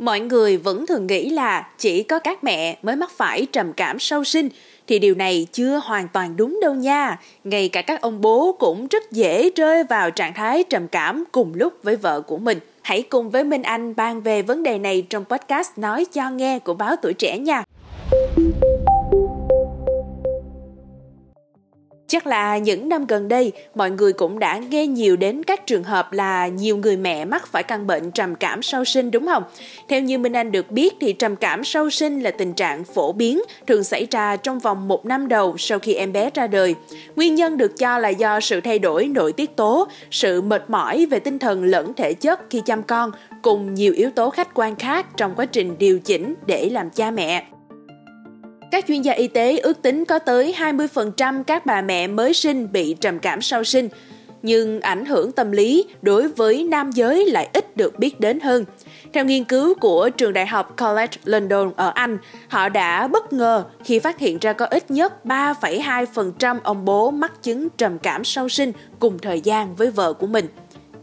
Mọi người vẫn thường nghĩ là chỉ có các mẹ mới mắc phải trầm cảm sau sinh thì điều này chưa hoàn toàn đúng đâu nha. Ngay cả các ông bố cũng rất dễ rơi vào trạng thái trầm cảm cùng lúc với vợ của mình. Hãy cùng với Minh Anh bàn về vấn đề này trong podcast Nói cho nghe của báo Tuổi Trẻ nha. Chắc là những năm gần đây, mọi người cũng đã nghe nhiều đến các trường hợp là nhiều người mẹ mắc phải căn bệnh trầm cảm sau sinh đúng không? Theo như Minh Anh được biết thì trầm cảm sau sinh là tình trạng phổ biến, thường xảy ra trong vòng một năm đầu sau khi em bé ra đời. Nguyên nhân được cho là do sự thay đổi nội tiết tố, sự mệt mỏi về tinh thần lẫn thể chất khi chăm con, cùng nhiều yếu tố khách quan khác trong quá trình điều chỉnh để làm cha mẹ. Các chuyên gia y tế ước tính có tới 20% các bà mẹ mới sinh bị trầm cảm sau sinh, nhưng ảnh hưởng tâm lý đối với nam giới lại ít được biết đến hơn. Theo nghiên cứu của trường đại học College London ở Anh, họ đã bất ngờ khi phát hiện ra có ít nhất 3,2% ông bố mắc chứng trầm cảm sau sinh cùng thời gian với vợ của mình.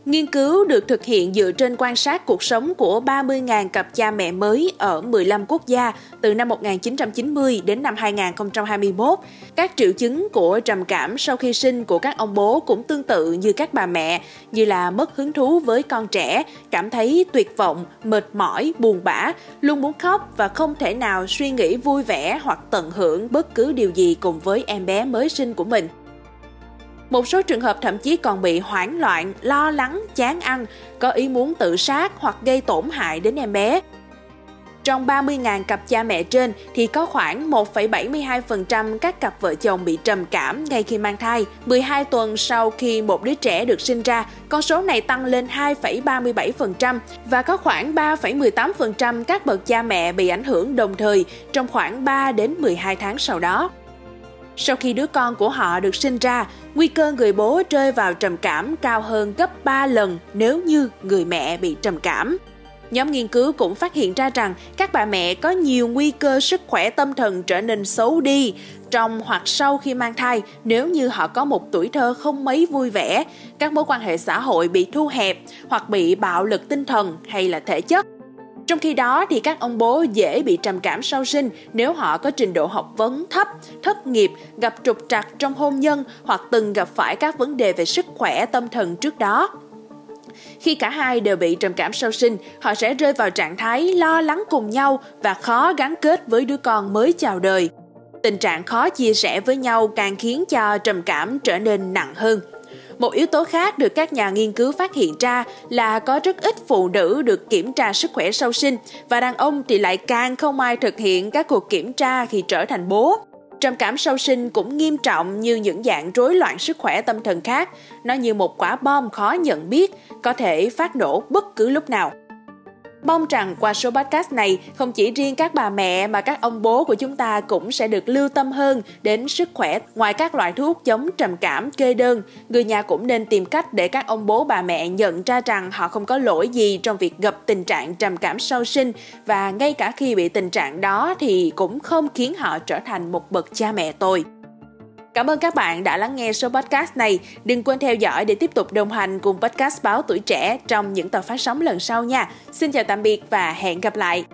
Nghiên cứu được thực hiện dựa trên quan sát cuộc sống của 30.000 cặp cha mẹ mới ở 15 quốc gia từ năm 1990 đến năm 2021. Các triệu chứng của trầm cảm sau khi sinh của các ông bố cũng tương tự như các bà mẹ, như là mất hứng thú với con trẻ, cảm thấy tuyệt vọng, mệt mỏi, buồn bã, luôn muốn khóc và không thể nào suy nghĩ vui vẻ hoặc tận hưởng bất cứ điều gì cùng với em bé mới sinh của mình. Một số trường hợp thậm chí còn bị hoảng loạn, lo lắng, chán ăn, có ý muốn tự sát hoặc gây tổn hại đến em bé. Trong 30.000 cặp cha mẹ trên thì có khoảng 1,72% các cặp vợ chồng bị trầm cảm ngay khi mang thai. 12 tuần sau khi một đứa trẻ được sinh ra, con số này tăng lên 2,37% và có khoảng 3,18% các bậc cha mẹ bị ảnh hưởng đồng thời trong khoảng 3 đến 12 tháng sau đó. Sau khi đứa con của họ được sinh ra, nguy cơ người bố rơi vào trầm cảm cao hơn gấp 3 lần nếu như người mẹ bị trầm cảm. Nhóm nghiên cứu cũng phát hiện ra rằng các bà mẹ có nhiều nguy cơ sức khỏe tâm thần trở nên xấu đi trong hoặc sau khi mang thai nếu như họ có một tuổi thơ không mấy vui vẻ, các mối quan hệ xã hội bị thu hẹp hoặc bị bạo lực tinh thần hay là thể chất. Trong khi đó thì các ông bố dễ bị trầm cảm sau sinh nếu họ có trình độ học vấn thấp, thất nghiệp, gặp trục trặc trong hôn nhân hoặc từng gặp phải các vấn đề về sức khỏe tâm thần trước đó. Khi cả hai đều bị trầm cảm sau sinh, họ sẽ rơi vào trạng thái lo lắng cùng nhau và khó gắn kết với đứa con mới chào đời. Tình trạng khó chia sẻ với nhau càng khiến cho trầm cảm trở nên nặng hơn. Một yếu tố khác được các nhà nghiên cứu phát hiện ra là có rất ít phụ nữ được kiểm tra sức khỏe sau sinh và đàn ông thì lại càng không ai thực hiện các cuộc kiểm tra khi trở thành bố. Trầm cảm sau sinh cũng nghiêm trọng như những dạng rối loạn sức khỏe tâm thần khác. Nó như một quả bom khó nhận biết, có thể phát nổ bất cứ lúc nào. Mong rằng qua số podcast này, không chỉ riêng các bà mẹ mà các ông bố của chúng ta cũng sẽ được lưu tâm hơn đến sức khỏe. Ngoài các loại thuốc chống trầm cảm kê đơn, người nhà cũng nên tìm cách để các ông bố bà mẹ nhận ra rằng họ không có lỗi gì trong việc gặp tình trạng trầm cảm sau sinh và ngay cả khi bị tình trạng đó thì cũng không khiến họ trở thành một bậc cha mẹ tồi. Cảm ơn các bạn đã lắng nghe số podcast này. Đừng quên theo dõi để tiếp tục đồng hành cùng podcast Báo Tuổi Trẻ trong những tập phát sóng lần sau nha. Xin chào tạm biệt và hẹn gặp lại.